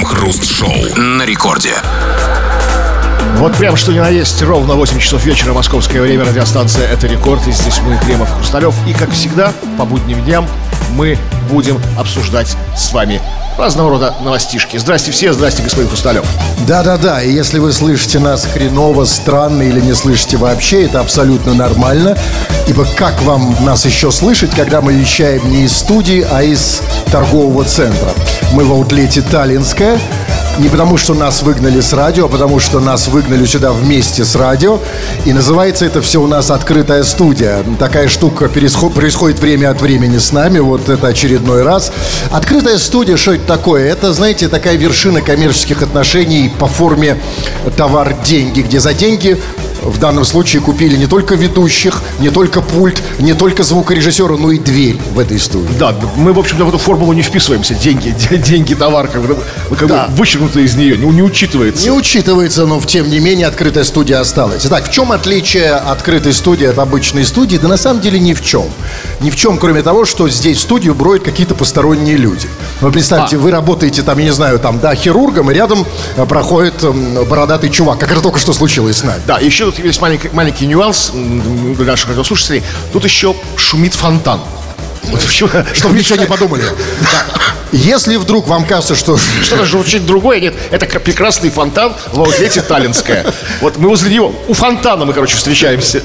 Крем-хруст-шоу на рекорде. Вот прям что ни на есть, ровно 8 часов вечера, московское время, радиостанция «Это рекорд». И здесь мы, Кремов Хрусталев. И, как всегда, по будним дням мы будем обсуждать с вами разного рода новостишки. Здрасте все, здрасте, господин Хрусталев. Да-да-да, и если вы слышите нас хреново, странно или не слышите вообще, это абсолютно нормально. Ибо как вам нас еще слышать, когда мы вещаем не из студии, а из торгового центра? Мы в аутлете Таллинская, не потому, что нас выгнали с радио, а потому, что нас выгнали сюда вместе с радио. И называется это все у нас «Открытая студия». Такая штука происходит время от времени с нами. Вот это очередной раз. «Открытая студия» что это такое? Это, знаете, такая вершина коммерческих отношений по форме товар-деньги, где за деньги в данном случае купили не только ведущих, не только пульт, не только звукорежиссера, но и дверь в этой студии. Да, мы, в общем-то, в эту формулу не вписываемся. Деньги, деньги, товар, как бы, как да. бы вычеркнуто из нее, не, не учитывается. Не учитывается, но, тем не менее, открытая студия осталась. Итак, в чем отличие открытой студии от обычной студии? Да на самом деле ни в чем. Ни в чем, кроме того, что здесь в студию броют какие-то посторонние люди. Вы представьте, а. вы работаете там, я не знаю, там, да, хирургом, и рядом э, проходит бородатый чувак, как это только что случилось с нами. Да, еще тут есть маленький, маленький нюанс для наших радиослушателей. Тут еще шумит фонтан. Чтобы ничего не подумали. Если вдруг вам кажется, что... Что-то журчит другое, нет, это прекрасный фонтан в аутлете Таллинская. Вот мы возле него, у фонтана мы, короче, встречаемся.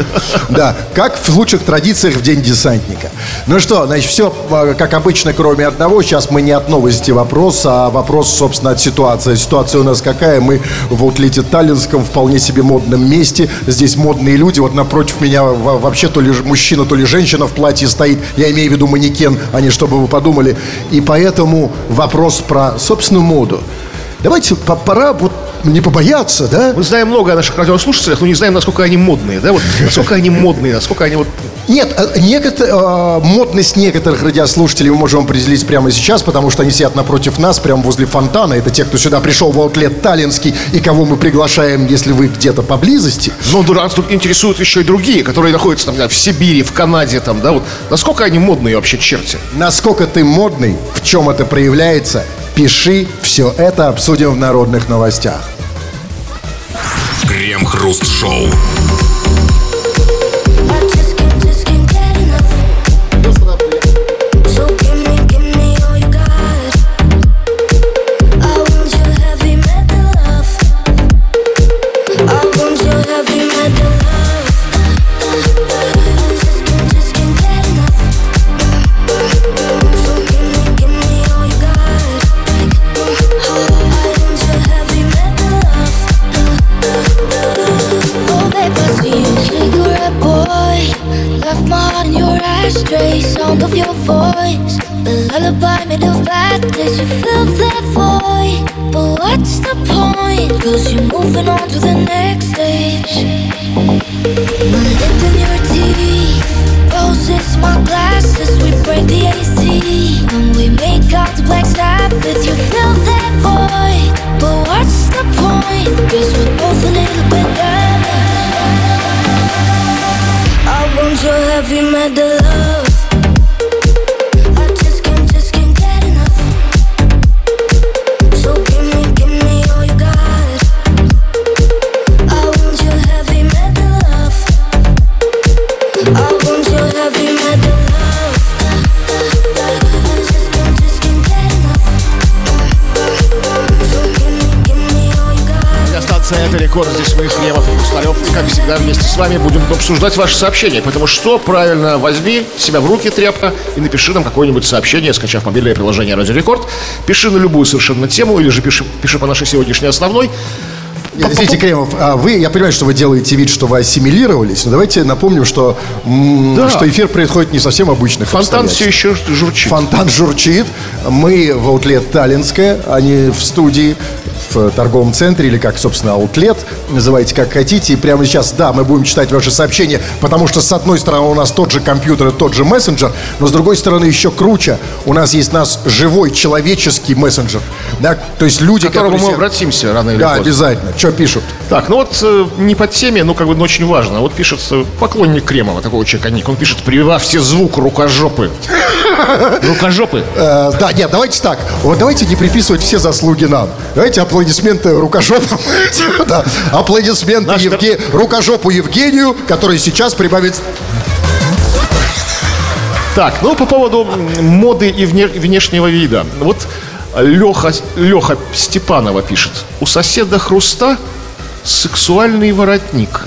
Да, как в лучших традициях в День десантника. Ну что, значит, все а, как обычно, кроме одного. Сейчас мы не от новости вопрос, а вопрос, собственно, от ситуации. Ситуация у нас какая? Мы в аутлете Таллинском вполне себе модном месте. Здесь модные люди. Вот напротив меня вообще то ли мужчина, то ли женщина в платье стоит. Я имею в виду манекен, а не чтобы вы подумали. И поэтому вопрос про собственную моду. Давайте пора вот не побояться, да? Мы знаем много о наших радиослушателях, но не знаем, насколько они модные, да? Вот насколько они модные, насколько они вот нет, э, некотор, э, модность некоторых радиослушателей мы можем определить прямо сейчас, потому что они сидят напротив нас, прямо возле фонтана. Это те, кто сюда пришел в аутлет Таллинский, и кого мы приглашаем, если вы где-то поблизости. Но нас тут интересуют еще и другие, которые находятся там, в Сибири, в Канаде, там, да, вот. Насколько они модные вообще черти? Насколько ты модный, в чем это проявляется, пиши, все это обсудим в народных новостях. Крем Хруст Шоу. Did you fill that void? But what's the point? Cause you're moving on to the next stage с вами будем обсуждать ваши сообщения. Поэтому что правильно, возьми себя в руки, тряпка, и напиши нам какое-нибудь сообщение, скачав мобильное приложение Радио Рекорд. Пиши на любую совершенно тему, или же пиши, пиши по нашей сегодняшней основной. Извините, Кремов, а вы, я понимаю, что вы делаете вид, что вы ассимилировались, но давайте напомним, что, да. что эфир происходит не совсем обычных Фонтан все еще журчит. Фонтан журчит. Мы в аутлет Таллинская, не в студии в торговом центре или как, собственно, аутлет, называйте как хотите. И прямо сейчас, да, мы будем читать ваши сообщения, потому что с одной стороны у нас тот же компьютер и тот же мессенджер, но с другой стороны еще круче. У нас есть нас живой человеческий мессенджер. Да, то есть люди, к которому мы обратимся рано или да, поздно. Да, обязательно. Что пишут? Так, ну вот э, не под теме, но как бы но очень важно. Вот пишет поклонник Кремова, такого человека ник. Он пишет, прибавьте звук рукожопы. Рукожопы. Э, да, нет, давайте так. Вот давайте не приписывать все заслуги нам. Давайте аплодисменты рукожопам. Да, Аплодисменты Наш- Евге- рукожопу Евгению, который сейчас прибавит... Так, ну по поводу моды и вне- внешнего вида. Вот Леха, Леха Степанова пишет. У соседа Хруста сексуальный воротник.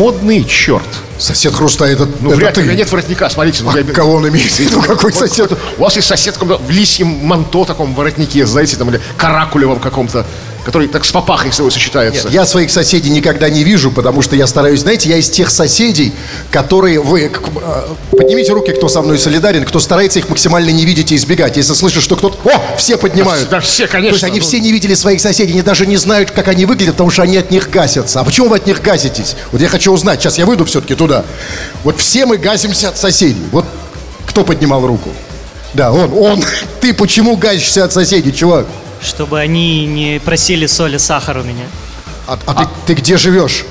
Модный черт. Сосед Хруста, это, Ну, это вряд ли, нет воротника, смотрите. ну, А я- кого он имеет в виду? Какой Вот сосед? У вас есть сосед в в лисьем манто таком воротнике, знаете, там, или каракулевом каком-то, который так с папахой с собой сочетается. Я своих соседей никогда не вижу, потому что я стараюсь, знаете, я из тех соседей, которые вы э, поднимите руки, кто со мной солидарен, кто старается их максимально не видеть и избегать. Если слышишь, что кто-то, о, все поднимают. Да, все, конечно. То есть они Ну, все не видели своих соседей, они даже не знают, как они выглядят, потому что они от них гасятся. А почему вы от них гаситесь? Вот я хочу узнать. Сейчас я выйду все-таки туда. Вот все мы гасимся от соседей. Вот кто поднимал руку? Да, он, он. Ты почему гасишься от соседей, чувак? Чтобы они не просили соли, сахар у меня. А, а ты, ты где живешь?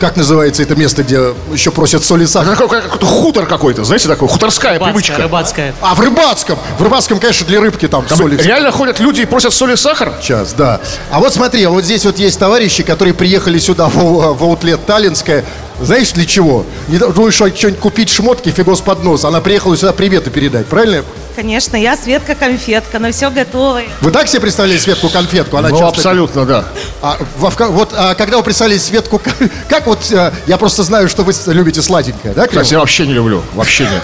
Как называется это место, где еще просят соль и сахар? Такой, как- какой-то хутор какой-то, знаете, такой хуторская Рыбацкая, привычка. рыбацкая. А, в Рыбацком! В Рыбацком, конечно, для рыбки там, Там соль и реально ходят люди и просят соль и сахар? Сейчас, да. А вот смотри, вот здесь вот есть товарищи, которые приехали сюда в, в аутлет Таллинское. Знаешь, для чего? Не думаешь, что что-нибудь купить шмотки, фигос под нос. Она приехала сюда приветы передать, правильно? Конечно, я Светка конфетка, на все готово. Вы так себе представляли Светку конфетку? Она Ну, часто- абсолютно, да. А, Вовка, вот а, когда вы представили Светку, как вот, э, я просто знаю, что вы любите сладенькое, да? Кстати, я вообще не люблю. Вообще нет.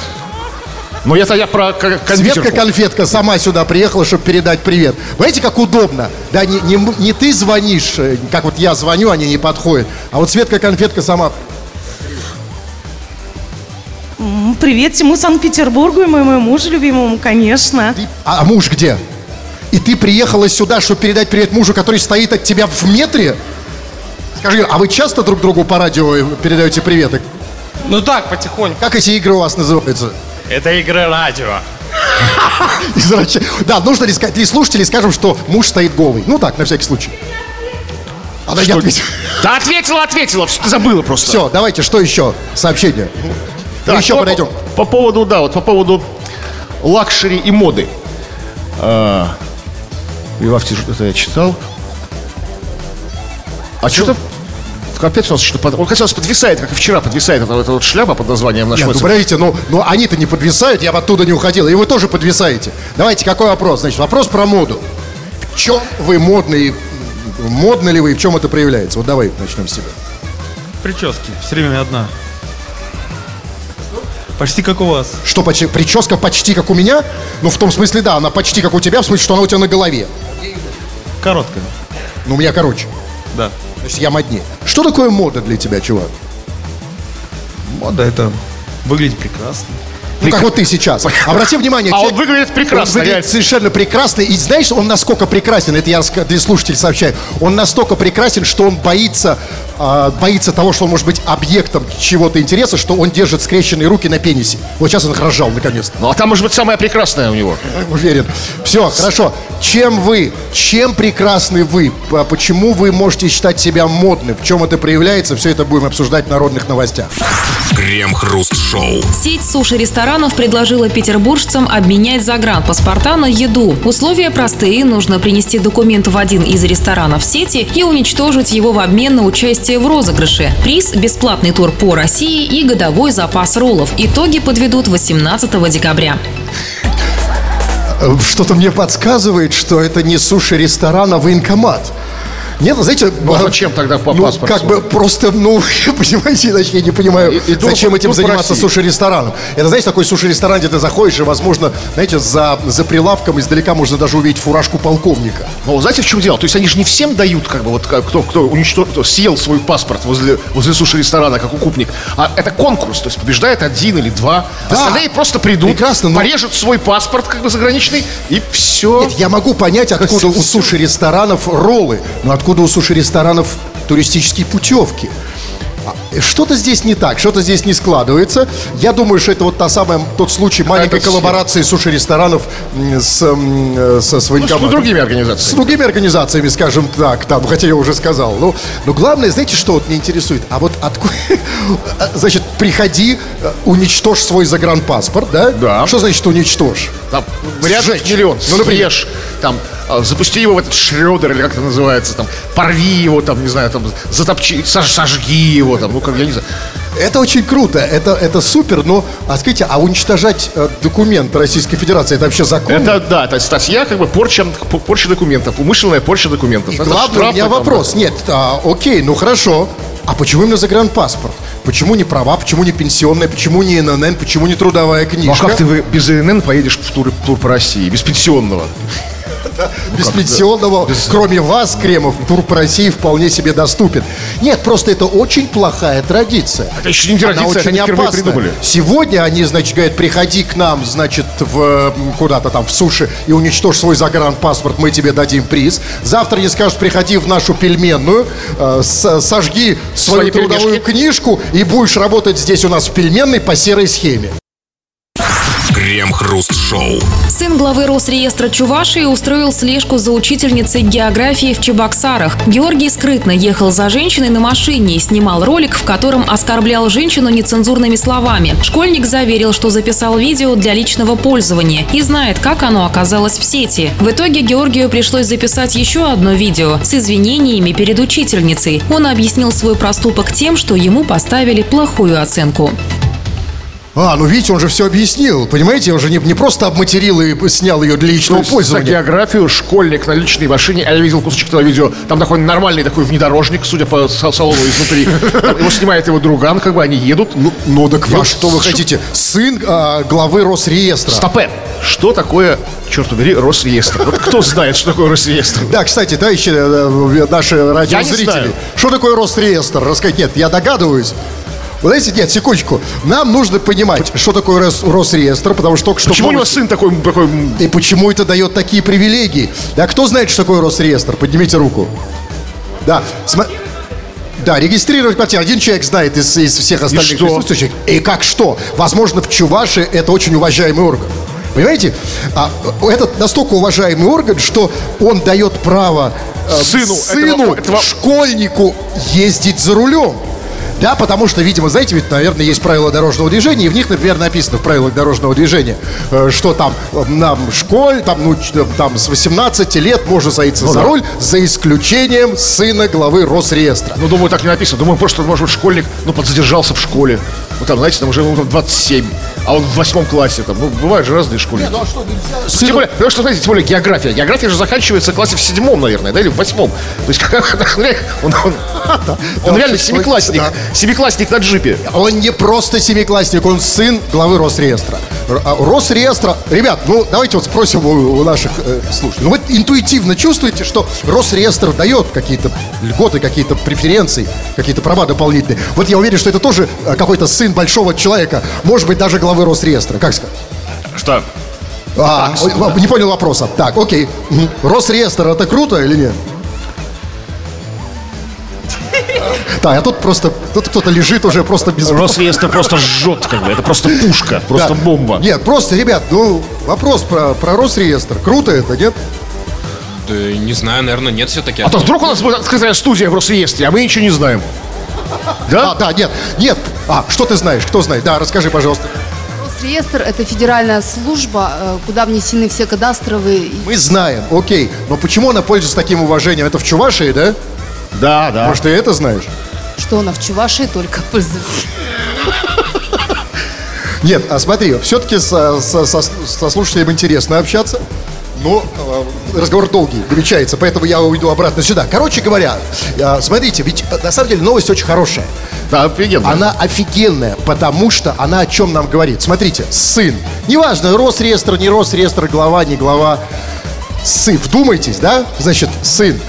Но это я про к- кондитерку. Светка конфетка сама сюда приехала, чтобы передать привет. Знаете, как удобно? Да, не, не, не ты звонишь, э, как вот я звоню, они не подходят. А вот Светка конфетка сама. Привет всему Санкт-Петербургу и моему мужу любимому, конечно. А, а муж где? И ты приехала сюда, чтобы передать привет мужу, который стоит от тебя в метре? Скажи, а вы часто друг другу по радио э, передаете приветы? Ну так, потихоньку. Как эти игры у вас называются? Это игры радио. Да, нужно ли сказать, или слушатели скажем, что муж стоит голый. Ну так, на всякий случай. Она не ответила. Да ответила, ответила. Ты забыла просто. Все, давайте, что еще? Сообщение. Так, Мы еще по- подойдем. По поводу, да, вот по поводу лакшери и моды. А, что это я читал. А что-то... Опять у нас что-то... под- Он, нас подвисает, как и вчера подвисает эта, эта вот шляпа под названием наш Нет, ну, подождите, ну, ну они-то не подвисают, я бы оттуда не уходил, и вы тоже подвисаете. Давайте, какой вопрос? Значит, вопрос про моду. В чем вы модный, модно ли вы, и в чем это проявляется? Вот давай начнем с тебя. Прически. Все время одна. Почти как у вас. Что, почти, прическа почти как у меня? Ну, в том смысле, да, она почти как у тебя, в смысле, что она у тебя на голове. Короткая. Ну, у меня короче. Да. То есть я моднее. Что такое мода для тебя, чувак? Мода это выглядеть прекрасно. Ну, как вот ты сейчас. Обрати внимание. А человек- он выглядит прекрасно, Он выглядит реально. совершенно прекрасно. И знаешь, он насколько прекрасен, это я для слушателей сообщаю, он настолько прекрасен, что он боится, а, боится того, что он может быть объектом чего-то интереса, что он держит скрещенные руки на пенисе. Вот сейчас он их разжал, наконец-то. Ну, а там, может быть, самое прекрасное у него. Уверен. Все, хорошо. Чем вы, чем прекрасны вы? П- Почему вы можете считать себя модным? В чем это проявляется? Все это будем обсуждать в народных новостях. Крем-хруст-шоу. Сеть суши-ресторанов предложила петербуржцам обменять загранпаспорта на еду. Условия простые. Нужно принести документ в один из ресторанов сети и уничтожить его в обмен на участие в розыгрыше. Приз – бесплатный тур по России и годовой запас роллов. Итоги подведут 18 декабря. Что-то мне подсказывает, что это не суши-ресторан, а военкомат. Нет, знаете... Ну, а э, зачем тогда по ну, паспорту? как бы просто, ну, понимаете, иначе я не понимаю, И- и зачем по- этим по заниматься суши-рестораном. Это, знаете, такой суши-ресторан, где ты заходишь, и, возможно, знаете, за, за прилавком издалека можно даже увидеть фуражку полковника. Но знаете, в чем дело? То есть они же не всем дают, как бы, вот как- кто, кто уничтожил, съел свой паспорт возле, возле суши-ресторана, как укупник. А это конкурс, то есть побеждает один или два. Да. Остальные просто придут, Прекрасно, но- порежут свой паспорт, как бы заграничный, и все. Нет, я могу понять, откуда у суши-ресторанов роллы, но откуда у суши-ресторанов туристические путевки. А, Что-то здесь не так, что-то здесь не складывается. Я думаю, что это вот та самая, тот случай маленькой это коллаборации суши-ресторанов с, э, со, с Ну, с другими С организациями. другими организациями, скажем так, там, хотя я уже сказал. Ну, но главное, знаете, что вот меня интересует? А вот откуда... Значит, приходи, э, уничтожь свой загранпаспорт, да? Да. Что значит уничтожь? Там вариантов Сжечь. миллион. Ну, например. Съешь, там, а, запусти его в этот шредер, или как это называется, там, порви его, там, не знаю, там, затопчи, сож- сожги его, там, ну, как, я не знаю. Это очень круто, это, это супер, но, а скажите, а уничтожать э, документ Российской Федерации, это вообще закон? Это, да, это статья, как бы, порча, порча документов, умышленная порча документов. И Это главный у штрафы меня там, вопрос. Нет, а, окей, ну хорошо. А почему именно загранпаспорт? Почему не права, почему не пенсионная, почему не ННН, почему не трудовая Ну, а книжка? как ты без ИНН поедешь в тур, тур по России, без пенсионного? Без пенсионного, кроме вас, Кремов, тур по России вполне себе доступен. Нет, просто это очень плохая традиция. Это еще не Она традиция, это очень опасная. придумали. Сегодня они, значит, говорят, приходи к нам, значит, в куда-то там в суши и уничтожь свой загранпаспорт, мы тебе дадим приз. Завтра они скажут, приходи в нашу пельменную, э, сожги свою Свои трудовую пельмешки. книжку и будешь работать здесь у нас в пельменной по серой схеме. Крем-хруст-шоу. Сын главы Росреестра Чувашии устроил слежку за учительницей географии в Чебоксарах. Георгий скрытно ехал за женщиной на машине и снимал ролик, в котором оскорблял женщину нецензурными словами. Школьник заверил, что записал видео для личного пользования и знает, как оно оказалось в сети. В итоге Георгию пришлось записать еще одно видео с извинениями перед учительницей. Он объяснил свой проступок тем, что ему поставили плохую оценку. А, ну видите, он же все объяснил. Понимаете, он же не, не просто обматерил и снял ее для личного Ну, за пользования. географию школьник на личной машине, а я видел кусочек этого видео, там такой нормальный такой внедорожник, судя по са- салону изнутри. Там его снимает его друган, как бы они едут. Ну, ну так Ну, что вы хотите? Сын а, главы Росреестра. Стопе! Что такое, черт побери, Росреестр? Вот кто знает, что такое Росреестр? Да, кстати, товарищи, э, наши радиозрители. Что такое Росреестр? Рассказать нет, я догадываюсь. Вы знаете, нет, секундочку. Нам нужно понимать, что такое Рос- Росреестр, потому что только что... Почему у него сын такой, такой И почему это дает такие привилегии? Да, кто знает, что такое Росреестр? Поднимите руку. Да, сма- Да, регистрировать квартиру. Один человек знает из, из всех остальных что? присутствующих. И как что? Возможно, в Чувашии это очень уважаемый орган. Понимаете? А, э, этот настолько уважаемый орган, что он дает право э, Сыну сыну этого- этого- школьнику ездить за рулем. Да, потому что, видимо, знаете, ведь, наверное, есть правила дорожного движения, и в них, например, написано в правилах дорожного движения, э, что там э, нам школь, там, ну, ч- там с 18 лет можно садиться за да. руль, за исключением сына главы Росреестра. Ну, думаю, так не написано. Думаю, просто, может быть, школьник, ну, подзадержался в школе. Ну, там, знаете, там уже ему там 27, а он в восьмом классе. Там, ну, бывают же разные школьники. Ну, а что, нельзя Тем сыну- более, потому что, знаете, тем более география. География же заканчивается в классе в седьмом, наверное, да, или в восьмом. То есть, как, он, он, он реально семиклассник. Семиклассник на джипе. Он не просто семиклассник, он сын главы Росреестра. А, Росреестра, ребят, ну давайте вот спросим у, у наших э, слушателей. Ну вы интуитивно чувствуете, что Росреестр дает какие-то льготы, какие-то преференции, какие-то права дополнительные. Вот я уверен, что это тоже э, какой-то сын большого человека, может быть даже главы Росреестра. Как сказать? Что? А, ой, не понял вопроса. Так, окей. Росреестр это круто или нет? Так, а тут просто, тут кто-то лежит уже просто без... Росреестр просто жжет, как бы. Это просто пушка, просто Да. бомба. Нет, просто, ребят, ну, вопрос про, про Росреестр. Круто это, нет? Да, не знаю, наверное, нет все-таки. А то вдруг у нас будет открытая студия в Росреестре, а мы ничего не знаем. Да? А, да, нет, нет. А, что ты знаешь? Кто знает? Да, расскажи, пожалуйста. Росреестр – это федеральная служба, э, куда внесены все кадастровые Мы знаем, окей. Но почему она пользуется таким уважением? Это в Чувашии, да? Да, да. Может, ты это знаешь? что она в Чувашии только пользуется. Нет, а смотри, все-таки со, со- со- со слушателем интересно общаться. Но э, разговор долгий, намечается, поэтому я уйду обратно сюда. Короче говоря, э, смотрите, ведь э, на самом деле новость очень хорошая. Да, офигенно. Она офигенная, потому что она о чем нам говорит. Смотрите, сын. Неважно, Росреестр, не Росреестр, глава, не глава. Сын. Вдумайтесь, да? Значит, сын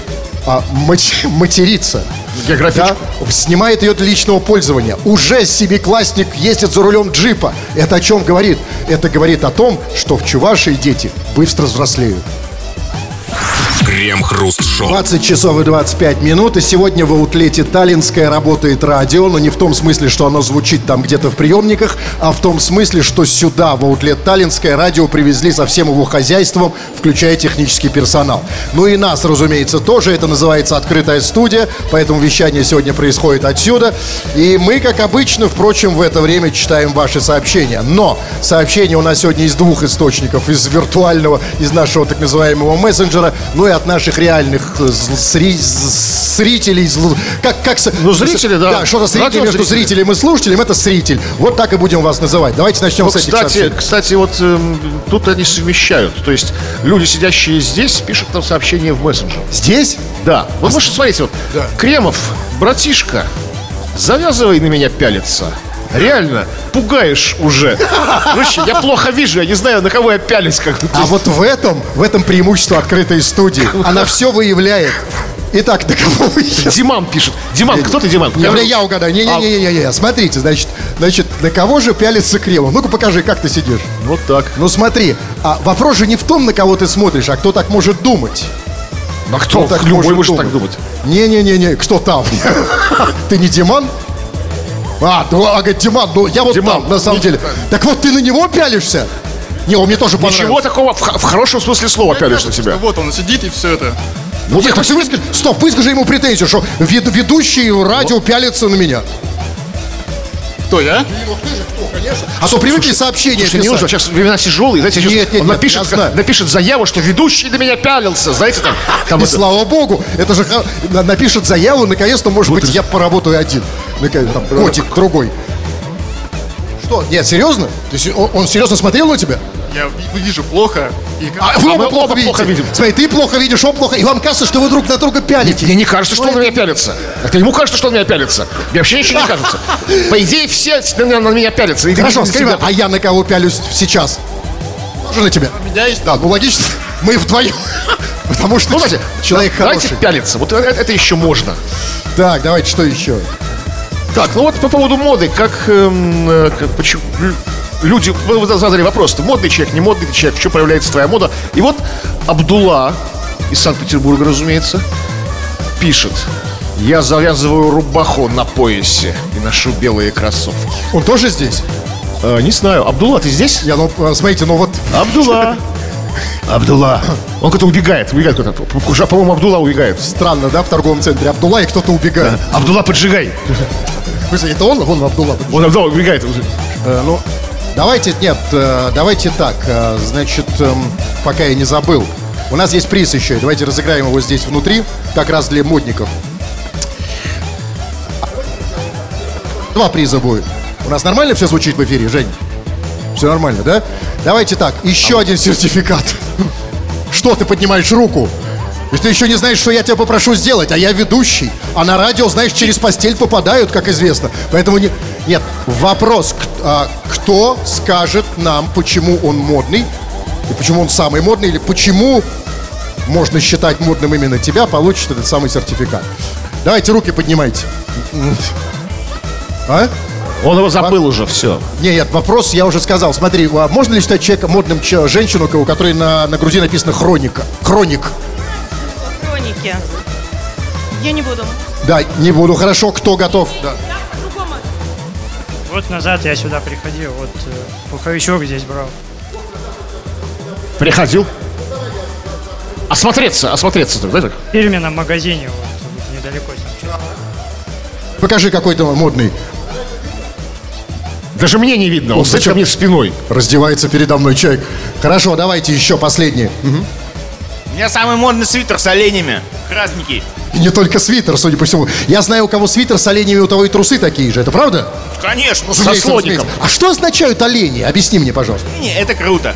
а, матерится. Географичка. Да, снимает ее для личного пользования. Уже семиклассник ездит за рулем джипа. Это о чем говорит? Это говорит о том, что в Чувашии дети быстро взрослеют. Крем-хруст-шоу. Шоу. 20 часов и 25 минут, и сегодня в аутлете Таллинская работает радио, но не в том смысле, что оно звучит там где-то в приемниках, а в том смысле, что сюда, в аутлет Таллинское радио привезли со всем его хозяйством, включая технический персонал. Ну и нас, разумеется, тоже. Это называется открытая студия, поэтому вещание сегодня происходит отсюда. И мы, как обычно, впрочем, в это время читаем ваши сообщения. Но сообщения у нас сегодня из двух источников. Из виртуального, из нашего так называемого мессенджера, ну и от наших реальных э, зри- зрителей. зл- Как, как, Ну, зрители, да. Да, что-то среднее между Радиозрители. зрителем и слушателем, это зритель. Вот так и будем вас называть. Давайте начнем Ну, с этих кстати, сообщений. кстати, вот эм, тут они совмещают. То есть люди, сидящие здесь, пишут нам сообщения в мессенджер. Здесь? Да. Вот вы что, смотрите, вот. Кремов, братишка, завязывай на меня пялиться. Реально, пугаешь уже. Короче, я плохо вижу, я не знаю, на кого я пялюсь. Как. То А вот в этом, в этом преимущество открытой студии. Она все выявляет. Итак, на кого вы? Диман пишет. Диман, кто ты, Диман? Бля, я угадаю. Не-не-не-не-не. Смотрите, значит, значит, на кого же пялится Кремов? Ну-ка покажи, как ты сидишь. Вот так. Ну смотри, а вопрос же не в том, на кого ты смотришь, а кто так может думать. А кто? так Любой может может так думать. Не-не-не-не, кто там? Ты не Диман? А, ну, а, говорит, Диман, ну я вот Диман, там, на самом не- деле. Так вот ты на него пялишься? Не, он мне тоже понравился. Ничего такого в, х- в хорошем смысле слова пялишь на себя. Вот он сидит и все это. Ну, нет, так выскажи, стоп, выскажи ему претензию, что вед- ведущий радио пялится на меня. Кто я? А то привыкли сообщения не нужно, сейчас времена тяжелые, знаете, сейчас Нет, нет, он нет, напишет, я знаю. напишет заяву, что ведущий на меня пялился, знаете, там, там И это- слава богу, это же напишет заяву, наконец-то, может быть, я поработаю один. Наконец, там, котик другой. Что? Нет, серьезно? То есть он, он серьезно смотрел на тебя? Я ви- вижу плохо. И... А вы А оба мы плохо оба видите. плохо видим. Смотри, ты плохо видишь, он плохо. И вам кажется, что вы друг на друга пялите. Мне не кажется, что он на меня пялится. Это ему кажется, что он на меня пялится. Мне вообще ничего не кажется. По идее, все на, на меня пялятся. И Хорошо, скажи, а я на кого пялюсь сейчас? Тоже на тебя? Меня есть... Да, ну логично. Мы вдвоем. Потому что Ну, знаете, человек давайте хороший. пялиться. Вот это, это еще можно. Так, давайте, что еще? Так, ну вот по поводу моды, как, эм, э, как почему лю- люди вы задали вопрос, ты модный человек, не модный человек, в чем проявляется твоя мода? И вот Абдулла из Санкт-Петербурга, разумеется, пишет. Я завязываю рубаху на поясе и ношу белые кроссовки. Он тоже здесь? Э, не знаю, Абдулла, ты здесь? Я, ну, э, смотрите, ну вот Абдулла. Абдулла. Он куда-то убегает, убегает куда-то. По-моему, Абдулла убегает. странно, да, в торговом центре Абдулла и кто-то убегает. Абдулла, поджигай. Вы это он? Вон Абдулла. Он Абдулла убегает. Э, ну, давайте, нет, э, давайте так. э, значит, эм, пока я не забыл. У нас есть приз еще. Давайте разыграем его здесь внутри, как раз для модников. Два приза будет. У нас нормально все звучит в эфире, Жень? Все нормально, да? Давайте так, еще один сертификат. Что ты поднимаешь руку? И ты еще не знаешь, что я тебя попрошу сделать, а я ведущий. А на радио, знаешь, через постель попадают, как известно. Поэтому не... Нет, вопрос, а, кто скажет нам, почему он модный, и почему он самый модный, или почему можно считать модным именно тебя, получит этот самый сертификат. Давайте руки поднимайте. А? Он его забыл уже, все. Не, нет, вопрос я уже сказал. Смотри, а можно ли считать человека модным че- женщину, у которой на, на груди написано хроника? Хроник. Хроники. Я не буду. Да, не буду. Хорошо, кто готов? Да. Год назад я сюда приходил, вот э, пуховичок здесь брал. Приходил. Осмотреться, осмотреться, да, так? В фирменном магазине, вот недалеко. Покажи какой-то модный. Даже мне не видно, он зачем мне спиной? Раздевается передо мной человек. Хорошо, давайте еще последний. Мгм. У меня самый модный свитер с оленями. Красненький. И не только свитер, судя по всему. Я знаю, у кого свитер с оленями, у того и трусы такие же. Это правда? Конечно. Разумеется, разумеется. А что означают олени? Объясни мне, пожалуйста. Не, это круто.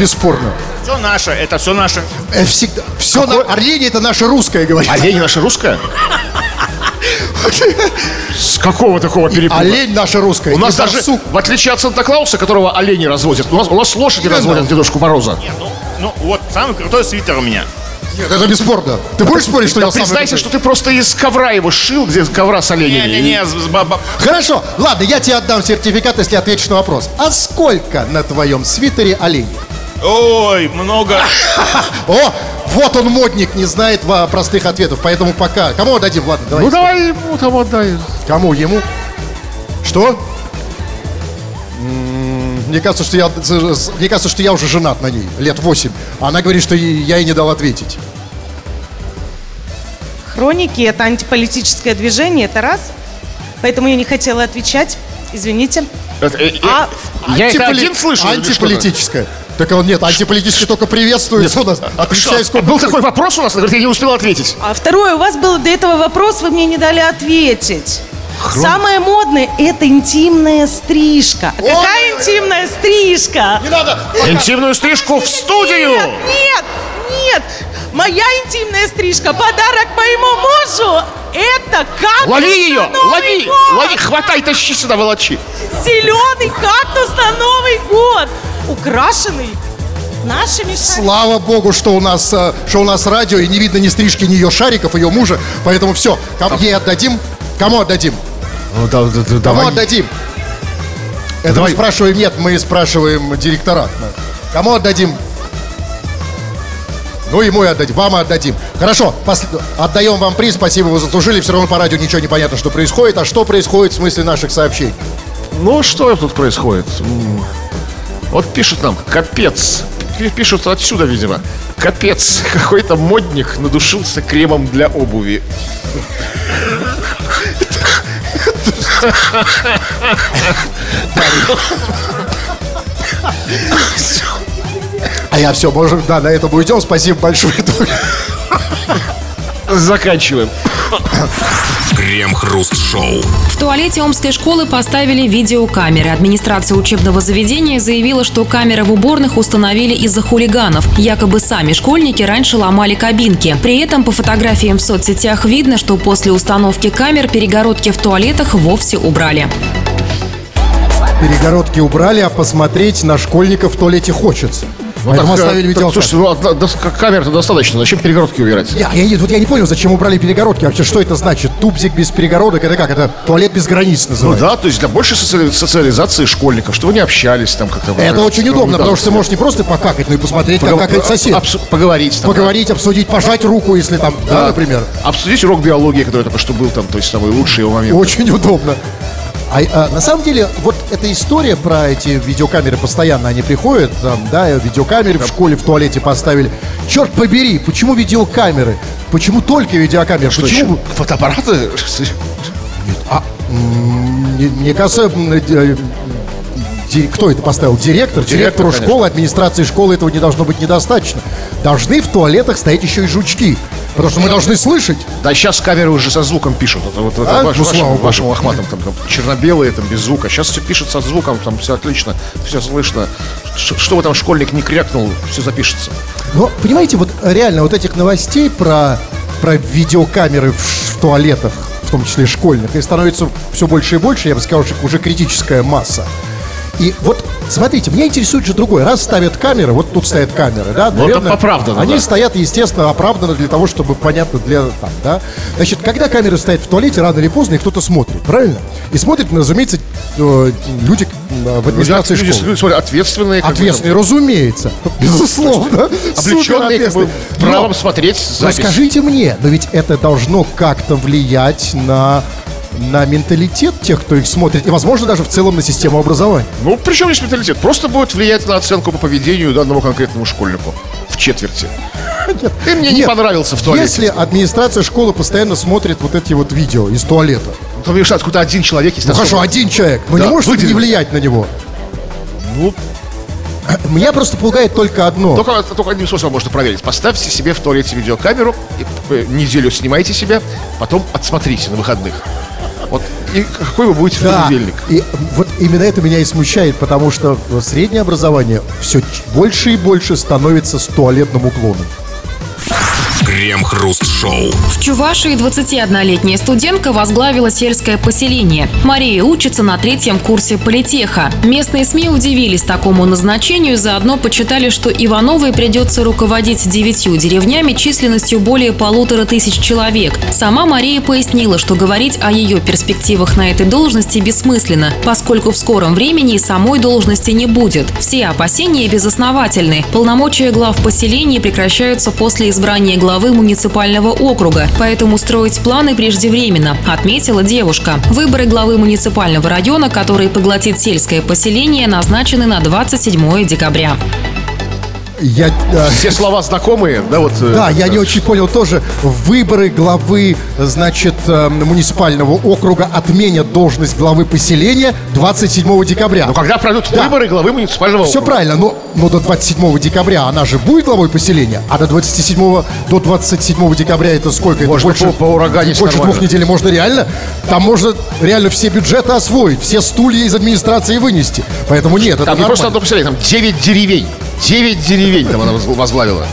Бесспорно. Все наше, это все наше. Э, всегда. Все на... Олени это наше русское, говорит. Олень наша русская? С какого такого перепуга? Олень наша русская. У нас даже, барсук. в отличие от Санта-Клауса, которого олени разводят, у нас, у нас лошади разводят Дедушку Мороза. Не, ну, ну вот, самый крутой свитер у меня. Нет, это бесспорно. Ты будешь спорить, что Да я самый признайся, что ты просто из ковра его шил, где ковра с оленями. Не-не-не, с баба- Хорошо, ладно, я тебе отдам сертификат, если ответишь на вопрос. А сколько на твоем свитере оленей? Ой, много. О, вот он модник, не знает во- простых ответов, поэтому пока. Кому отдадим? Ладно, давай. Ну давай ему там отдай. Кому? Ему? Что? Мне кажется, что я, мне кажется, что я уже женат на ней, лет 8. Она говорит, что я ей не дал ответить. Хроники – это антиполитическое движение, это раз. Поэтому я не хотела отвечать. Извините. Это, э, э, А я это один слышал? Антиполитическое. Так он нет, антиполитическое только приветствуется у нас. Отвечай, Что? сколько Был такой вопрос у нас, говорит, я не успел ответить. А второе, у вас был до этого вопрос, вы мне не дали ответить. Самое модное – это интимная стрижка. А Какая интимная стрижка? Не надо! Интимную стрижку в студию! Нет, нет, нет. Моя интимная стрижка – подарок моему мужу. Это кактус Лови на ее! Новый Лови! год. Лови! Хватай, тащи сюда, волочи! Зеленый кактус на Новый год. Украшенный нашими шариками. Слава богу, что у нас, э, что у нас радио, и не видно ни стрижки, ни ее шариков, ее мужа. Поэтому все, ей отдадим. Кому отдадим? Ну, да, да, да, Кому давай. отдадим? Это Давай. мы спрашиваем, нет, мы спрашиваем директора. Кому отдадим? Ну, ему и отдадим, вам и отдадим. Хорошо, пос- отдаем вам приз, спасибо, вы заслужили. Все равно по радио ничего не понятно, что происходит. А что происходит в смысле наших сообщений? Ну, что тут происходит? Вот пишут нам, капец. Пи- Пишут отсюда, видимо. Капец, какой-то модник надушился кремом для обуви. А я все, можем, да, на этом уйдем. Спасибо большое. Заканчиваем. Крем-хруст-шоу. В туалете Омской школы поставили видеокамеры. Администрация учебного заведения заявила, что камеры в уборных установили из-за хулиганов. Якобы сами школьники раньше ломали кабинки. При этом по фотографиям в соцсетях видно, что после установки камер перегородки в туалетах вовсе убрали. Перегородки убрали, а посмотреть на школьников в туалете хочется. Поэтому Так, э, оставили так, видеокамеру. Слушайте, ну, к- камер-то достаточно. Зачем перегородки убирать? Я, я, не- вот я не понял, зачем убрали перегородки. Вообще, что это значит? Тубзик без перегородок, это как? Это туалет без границ Ну называется. да, то есть для большей соци- социализации школьников, чтобы они общались там как-то. Это очень удобно, Да. потому что ты можешь не просто покакать, но и посмотреть, как Погов- какает сосед. обсу- Поговорить там. Поговорить, обсудить, пожать руку, если там, да, Да. например. Обсудить урок биологии, который только что был там, то есть самый лучший его момент. Очень удобно. А, а, на самом деле, вот эта история про эти видеокамеры, постоянно они приходят, там, да, видеокамеры в школе, в туалете поставили. Черт побери, почему видеокамеры? Почему только видеокамеры? Что почему? еще? Фотоаппараты? Мне, мне кажется, э, кто это поставил? Директор? Директору школы, администрации школы этого не должно быть недостаточно. Должны в туалетах стоять еще и жучки. Потому что мы должны слышать. Да сейчас камеры уже со звуком пишут. Это вот это А? ваш- Ну, вашим, слава вашим лохматым там, там черно-белые, там без звука. Сейчас все пишет со звуком, там все отлично, все слышно. Ш- Что бы там школьник не крякнул, все запишется. Но, понимаете, вот реально вот этих новостей про, про видеокамеры в, в туалетах, в том числе школьных, и становится все больше и больше, я бы сказал, что уже критическая масса. И вот, смотрите, меня интересует же другое. Раз ставят камеры, вот тут стоят камеры, да, Ну, это оправданно, Они да. стоят, естественно, оправданно для того, чтобы понятно для там, да. Значит, когда камеры стоят в туалете, рано или поздно их кто-то смотрит, правильно? И смотрят, разумеется, э, люди э, в администрации Люди, школы. люди, смотри, ответственные. как бы, Ответственные, разумеется. Безусловно. Облеченные как бы, Суперответственные. правом Но- смотреть но запись. скажите мне, но ведь это должно как-то влиять на, на менталитет тех, кто их смотрит, и, возможно, даже в целом на систему образования. Ну, при чем здесь менталитет? Просто будет влиять на оценку по поведению данному конкретному школьнику. В четверти. Ты мне не Нет, понравился в туалете. Если администрация школы постоянно смотрит вот эти вот видео из туалета, То видишь, откуда один человек есть. ну особо. хорошо, один человек, но Да, не может это не влиять на него. Ну, Меня просто пугает только одно. только, только одним способом можно проверить. Поставьте себе в туалете видеокамеру, и, э, неделю снимайте себя, потом отсмотрите на выходных. Вот и какой вы будете в Да, понедельник? и вот именно это меня и смущает, потому что среднее образование все больше и больше становится с туалетным уклоном. Крем-хруст-шоу. В Чувашии 21-летняя студентка возглавила сельское поселение. Мария учится на третьем курсе политеха. Местные СМИ удивились такому назначению, заодно почитали, что Ивановой придется руководить девятью деревнями численностью более полутора тысяч человек. Сама Мария пояснила, что говорить о ее перспективах на этой должности бессмысленно, поскольку в скором времени и самой должности не будет. Все опасения безосновательны. Полномочия глав поселений прекращаются после избрания главы муниципального округа, поэтому строить планы преждевременно, отметила девушка. Выборы главы муниципального района, который поглотит сельское поселение, назначены на 27 декабря. Я, э, Все слова знакомые, да, вот. э, Да, я не очень понял тоже. Выборы главы, значит, э, муниципального округа отменят должность главы поселения 27 декабря. Ну, когда пройдут Да. выборы главы муниципального Все округа? правильно, но, но до 27 декабря она же будет главой поселения, а до 27 до 27 декабря это сколько? Это Можно по- поураганить больше нормально. двух недель можно реально. Там можно реально все бюджеты освоить, все стулья из администрации вынести. Поэтому нет, это Там не нормально. просто одно поселение, там 9 деревень. 9 деревень там она воз- возглавила.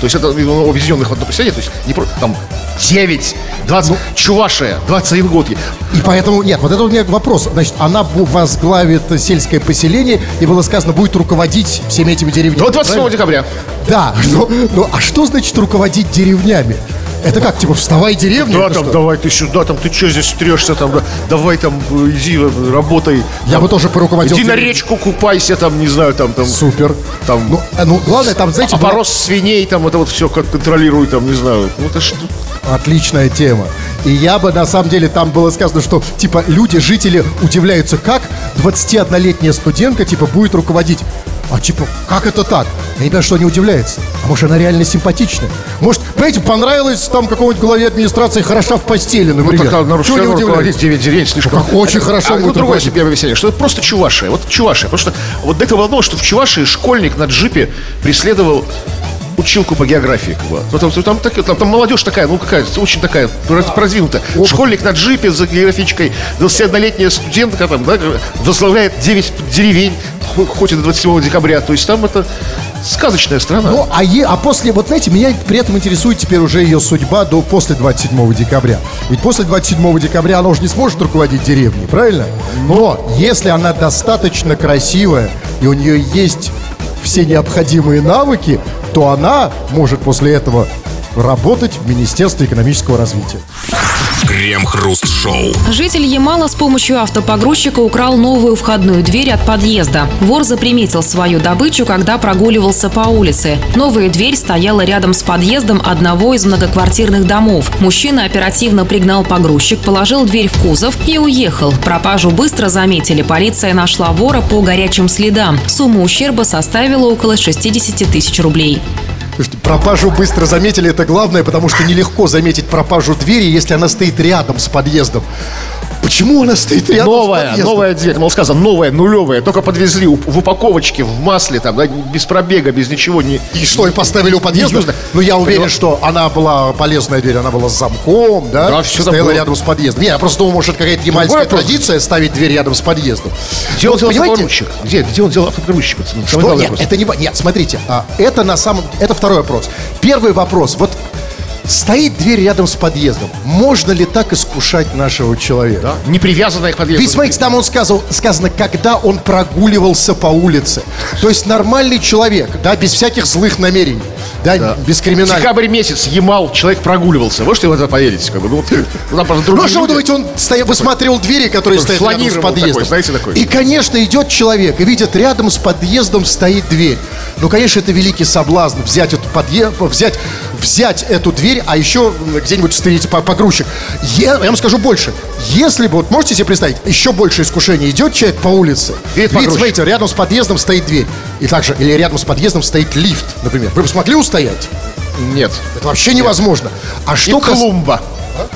То есть это ну, объединенных в одно поселение, то есть не просто там 9, 20, Чувашия, 21 год. И поэтому, нет, вот это у меня вопрос. Значит, она возглавит сельское поселение, и было сказано, будет руководить всеми этими деревнями. До 27 правильно? декабря. Да, но, но а что значит руководить деревнями? Это как, типа, вставай деревня? Да, там, что? давай ты сюда, там, ты что здесь трешься, там, да, давай там, иди, работай. Я Там, бы тоже поруководил Иди на деревней. речку купайся, там, не знаю, там, там, Супер. там, Ну, э, ну, главное, там, знаете, была- оборос свиней, там, это вот все как контролируй, там, не знаю. Ну, это что? Отличная тема. И я бы, на самом деле, там было сказано, что, типа, люди, жители удивляются, как 21-летняя студентка, типа, будет руководить. А типа, как это так? Я не понимаю, что они удивляются. А может, она реально симпатичная? Может, понимаете, понравилось там какому-нибудь главе администрации хороша в постели, Ну, например? так, нарушение не руководить удивляются? 9 деревень слишком. как очень хорошо А, ну, будет другое себе объяснение, что это просто Чувашия. Вот Чувашия. Потому что вот до этого было, что в Чувашии школьник на джипе преследовал училку по географии. Как бы. Ну, Там, там, так- там- там молодежь такая, ну какая, очень такая продвинутая. Школьник на джипе за географичкой, 21-летняя студентка там, да, возглавляет 9 деревень, хо- хоть и до 27 декабря. То есть там это сказочная страна. Ну, а, е- а после, вот знаете, меня при этом интересует теперь уже ее судьба до после 27 декабря. Ведь после 27 декабря она уже не сможет руководить деревней, правильно? Но если она достаточно красивая и у нее есть все необходимые навыки, то она может после этого работать в Министерстве экономического развития. Крем-хруст-шоу. Житель Ямала с помощью автопогрузчика украл новую входную дверь от подъезда. Вор заприметил свою добычу, когда прогуливался по улице. Новая дверь стояла рядом с подъездом одного из многоквартирных домов. Мужчина оперативно пригнал погрузчик, положил дверь в кузов и уехал. Пропажу быстро заметили. Полиция нашла вора по горячим следам. Сумма ущерба составила около 60 тысяч рублей. Слушайте, пропажу быстро заметили, это главное, потому что нелегко заметить пропажу двери, если она стоит рядом с подъездом. Почему она стоит рядом с Новая, подъездом? новая дверь, мол, сказано, новая, нулевая, только подвезли в упаковочке, в масле, там, да, без пробега, без ничего. Не... И что, и поставили у подъезда? Не. Ну, я уверен, Поняла? что она была полезная дверь, она была с замком, да? Да, там Стояла рядом с подъездом. Не, я просто думал, может, это какая-то ямальская вопрос. традиция ставить дверь рядом с подъездом. Где он взял автопогрузчик? Где, где он взял автопогрузчик? Что? Нет, вопрос. это не... Нет, смотрите, а, это на самом... Это второй вопрос. Первый вопрос. Вот стоит дверь рядом с подъездом. Можно ли так искушать нашего человека? Да? Не привязанная к подъезду. Ведь смотрите, там он сказал, сказано, когда он прогуливался по улице. То есть нормальный человек, да, без всяких злых намерений, да, без криминальных. Декабрь месяц, Ямал, человек прогуливался. Вы что в это поверите? Как бы? Ну, ну, там Ну а что вы думаете, он стоя, высматривал двери, которые стоят рядом с подъездом? такой, знаете, такой. И, конечно, идет человек и видит, рядом с подъездом стоит дверь. Ну, конечно, это великий соблазн взять эту подъезд, взять, взять эту дверь, а еще где-нибудь встретить по- погрузчик. Я, я вам скажу больше. Если бы, вот можете себе представить, еще больше искушение. Идет человек по улице, Видит видит, смотрите, рядом с подъездом стоит дверь. И также, или рядом с подъездом стоит лифт, например. Вы бы смогли устоять? Нет. Это вообще невозможно. А И что кас- клумба.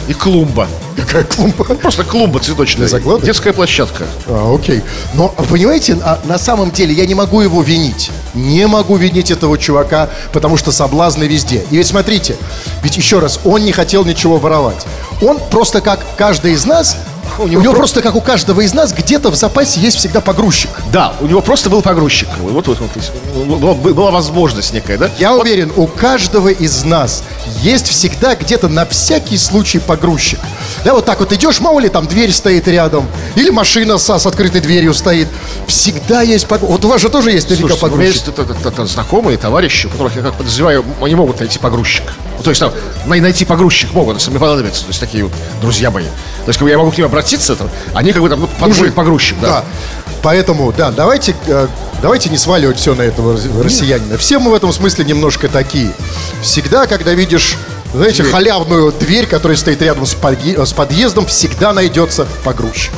И клумба. Какая клумба? Просто клумба цветочная. Заглоток? Детская площадка. А, окей. Но, понимаете, а, на самом деле я не могу его винить. Не могу винить этого чувака, потому что соблазны везде. И ведь смотрите, ведь еще раз, он не хотел ничего воровать. Он просто как каждый из нас У У него, него про- просто, как у каждого из нас, где-то в запасе есть всегда погрузчик. Да, у него просто был погрузчик. Вот, вот, вот, была возможность некая, да? Я уверен, у каждого из нас есть всегда где-то на всякий случай погрузчик. Да, вот так вот идешь, мало ли там дверь стоит рядом, или машина с, с открытой дверью стоит. Всегда есть погрузчик. Вот у вас же тоже есть наверняка Слушайте, у меня погрузчик. есть это- это- это знакомые, товарищи, у которых, я как подозреваю, они могут найти погрузчик. Ну, то есть там, най- найти погрузчик могут, если мне понадобится. То есть такие вот друзья мои. То есть как бы я могу к ним обратиться, там, они как бы там ну, подгрузят погрузчик, да. Да. Поэтому, да, давайте, э, давайте не сваливать все на этого рос- россиянина. Все мы в этом смысле немножко такие. Всегда, когда видишь, знаете, халявную дверь, которая стоит рядом с подъездом, всегда найдется погрузчик.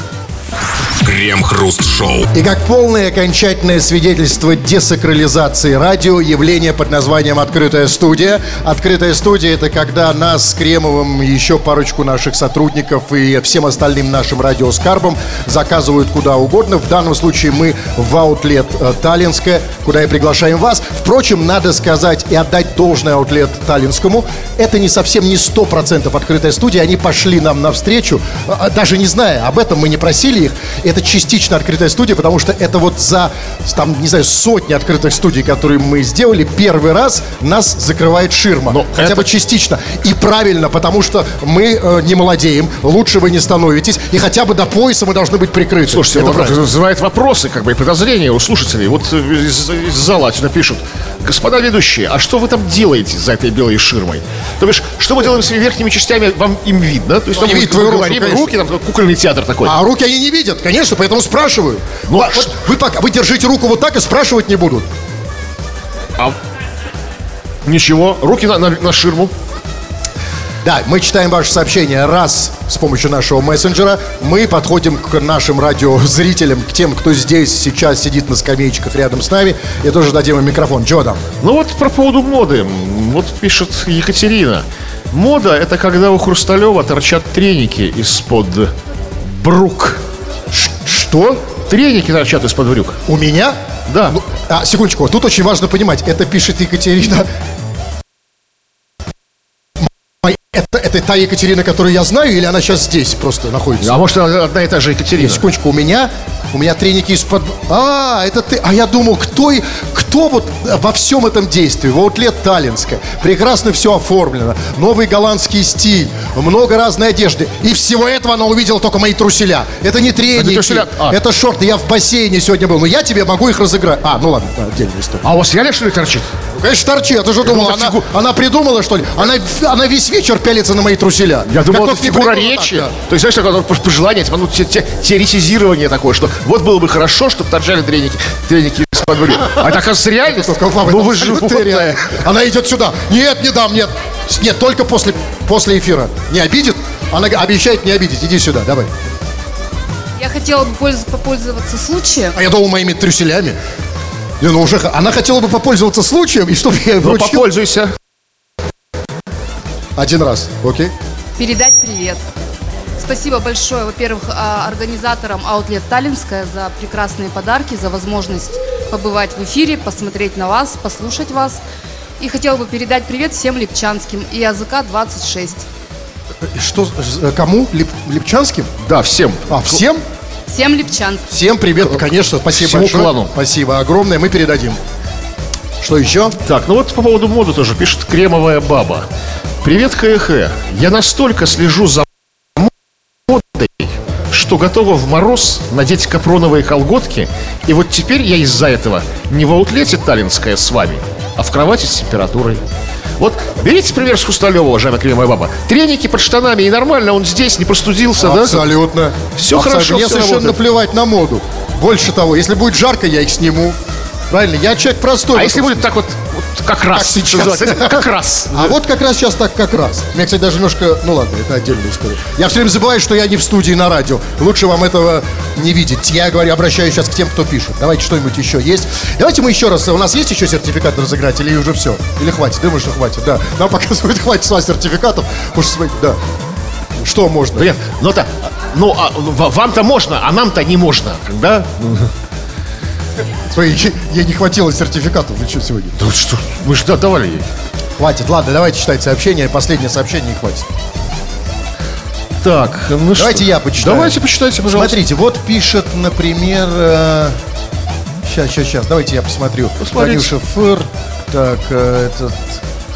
Крем-хруст-шоу. И как полное окончательное свидетельство десакрализации радио, явление под названием «Открытая студия». «Открытая студия» — это когда нас с Кремовым, еще парочку наших сотрудников и всем остальным нашим радиоскарбом заказывают куда угодно. В данном случае мы в аутлет э, Таллинская, куда и приглашаем вас. Впрочем, надо сказать и отдать должное аутлет Таллинскому. Это не совсем не 100% открытая студия. Они пошли нам навстречу, а, даже не зная, об этом мы не просили их. Это частично открытая студия, потому что это вот за, там, не знаю, сотни открытых студий, которые мы сделали, первый раз нас закрывает ширма. Но Хотя это- бы частично. И правильно, потому что мы э, не молодеем, лучше вы не становитесь, и хотя бы до пояса мы должны быть прикрыты. Слушайте, это правильно. вызывает вопросы, как бы и подозрения у слушателей. Вот э, из, из зала отсюда пишут. Господа ведущие, а что вы там делаете за этой белой ширмой? То бишь, что мы делаем с верхними частями, вам им видно? То есть, Ну, там не видно твою руку, говорим, руки, там кукольный театр такой. А руки они не видят, конечно, поэтому спрашиваю. Ну, Ва- а вот что- вы, пока, вы держите руку вот так и спрашивать не будут. Ничего, руки на, на- на ширму. Да, мы читаем ваше сообщение раз с помощью нашего мессенджера. Мы подходим к нашим радиозрителям, к тем, кто здесь сейчас сидит на скамеечках рядом с нами, и тоже дадим им микрофон. Чего там? Ну вот про поводу моды. Вот пишет Екатерина. Мода – это когда у Хрусталева торчат треники из-под брук. Что? Треники торчат из-под брюк. У меня? Да. Ну, а, секундочку, тут очень важно понимать, это пишет Екатерина. Это, это та Екатерина, которую я знаю, или она сейчас здесь просто находится? А может, одна и та же Екатерина? Секундочку, у меня, у меня треники из-под... А, это ты... А я думал, кто, и- кто вот во всем этом действии? Вот лет Таллинская. Прекрасно все оформлено. Новый голландский стиль. Много разной одежды. И всего этого она увидела только мои труселя. Это не треники. труселя, а. Это шорты. Я в бассейне сегодня был. Но я тебе могу их разыграть. А, ну ладно, отдельная история. А у вас реально что ли торчит? Ну, конечно, торчит. Я тоже думал, это она, фигу- она придумала, что ли? Она, она весь вечер пялится на мои труселя. Я думал, Как это фигура придумала, речи. да. То есть, знаешь, такое вот пожелание, типа, ну, те- те- теоретизирование такое, что вот было бы хорошо, чтобы торчали треники, треники из-под брюк. А это, оказывается, реальность? Папа, Ну, вы реально. Она идет сюда. Нет, не дам, нет. Нет, только после, после эфира. Не обидит? Она обещает не обидеть. Иди сюда, давай. Я хотела бы польз- попользоваться случаем. А я думал моими трюселями. Не, ну уже, она хотела бы попользоваться случаем, и чтобы я Ну, вручил попользуйся. один раз, окей? передать привет. Спасибо большое, во-первых, а, организаторам Outlet Таллинская за прекрасные подарки, за возможность побывать в эфире, посмотреть на вас, послушать вас. И хотела бы передать привет всем липчанским и АЗК 26. И Что, э, кому? Лип- Липчанским? Да, всем. А, всем? Всем липчанским. Всем привет, конечно, спасибо Всему большое. клану. Спасибо огромное, мы передадим. Что еще? Так, ну вот по поводу моды тоже пишет кремовая баба. Привет, ХХ. Я настолько слежу за что готова в мороз надеть капроновые колготки. И вот теперь я из-за этого не в аутлете Таллинская с вами, а в кровати с температурой. Вот берите пример с Хусталева, уважаемая кремовая баба. Треники под штанами, и нормально, он здесь, не простудился, да? Абсолютно. Всё Абсолютно. хорошо, Мне всё совершенно работает. плевать на моду. Больше того, если будет жарко, я их сниму. Правильно? Я человек простой. А если будет так вот, вот как раз, Как сейчас. как раз. А вот как раз сейчас так как раз. Меня, кстати, даже немножко... Ну ладно, это отдельная история. Я все время забываю, что я не в студии на радио. Лучше вам этого не видеть. Я говорю, обращаюсь сейчас к тем, кто пишет. Давайте что-нибудь еще есть. Давайте мы еще раз... У нас есть еще сертификат разыграть или уже все? Или хватит? Думаю, что хватит, да. Нам показывают, хватит с вас сертификатов. Смотрите, да. Что можно? Нет, ну это, ну а, вам-то можно, а нам-то не можно, да? Смотри, ей- ей не хватило сертификатов. Вы что сегодня? Да что, мы же давали ей. Хватит, ладно, давайте читать сообщение. Последнее сообщение и хватит. Так, ну что? Давайте я почитаю. Давайте почитайте, пожалуйста. Смотрите, вот пишет, например... Сейчас, сейчас, сейчас, давайте я посмотрю. Посмотрите. Танюша Фыр. Так, э, этот...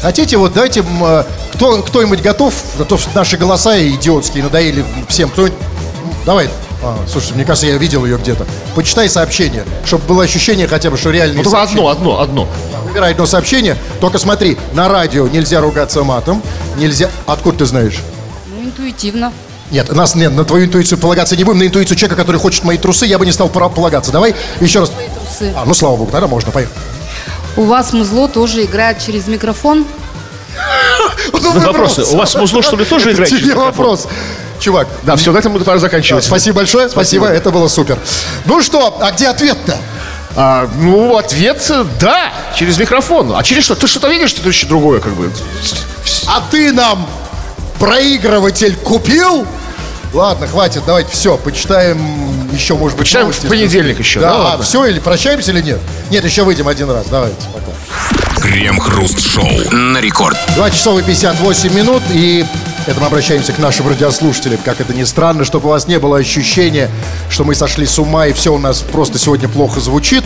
Хотите, вот давайте, э, кто, кто-нибудь готов, а то наши голоса идиотские надоели всем. Кто Давай. А, слушай, мне кажется, я видел ее где-то. Почитай сообщение, чтобы было ощущение хотя бы, что реально. Вот только одно, одно, одно. Выбирай одно сообщение. Только смотри, на радио нельзя ругаться матом. Нельзя. Откуда ты знаешь? Ну, интуитивно. Нет, нас нет, на твою интуицию полагаться не будем. На интуицию человека, который хочет мои трусы, я бы не стал полагаться. Давай еще раз. Трусы. А, ну слава богу, тогда можно, поехали. У вас музло тоже играет через микрофон. Ну, вопросы. У вас музло, что ли, тоже играет Тебе вопрос. Чувак, Да, все, на этом мы пора заканчивать. спасибо большое, спасибо, это было супер. Ну что, а где ответ-то? А, ну, ответ да, через микрофон. А через что? Ты что-то видишь, что-то еще другое, как бы. А ты нам проигрыватель купил? Ладно, хватит, давайте все, почитаем еще, может быть, Почитаем новости. в понедельник еще, Да, да, а, все, или прощаемся, или нет? Нет, еще выйдем один раз, давайте, пока. Крем-хруст-шоу на рекорд. 2 часов и 58 минут, и это мы обращаемся к нашим радиослушателям. Как это ни странно, чтобы у вас не было ощущения, что мы сошли с ума, и все у нас просто сегодня плохо звучит.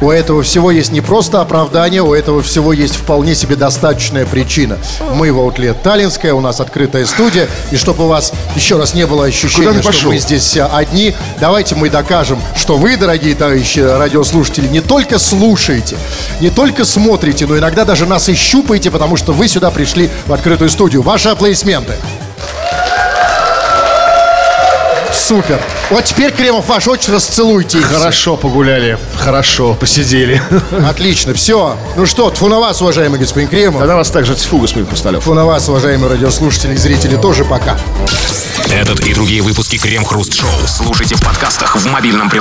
У этого всего есть не просто оправдание, у этого всего есть вполне себе достаточная причина. Мы в Outlet Таллинская, у нас открытая студия, и чтобы у вас еще раз не было ощущения, что мы здесь а, одни, давайте мы докажем, что вы, дорогие товарищи радиослушатели, не только слушаете, не только смотрите, но иногда даже нас и щупаете, потому что вы сюда пришли в открытую студию. Ваши аплодисменты. Супер. Вот теперь, Кремов, ваш очень расцелуйте их. Хорошо погуляли, хорошо посидели. Отлично, все. Ну что, тьфу на вас, уважаемый господин Кремов. Тогда вас также тьфу, господин Хрусталев. Тьфу на вас, уважаемые радиослушатели и зрители, тоже пока. Этот и другие выпуски Крем-хруст-шоу слушайте в подкастах в мобильном приложении.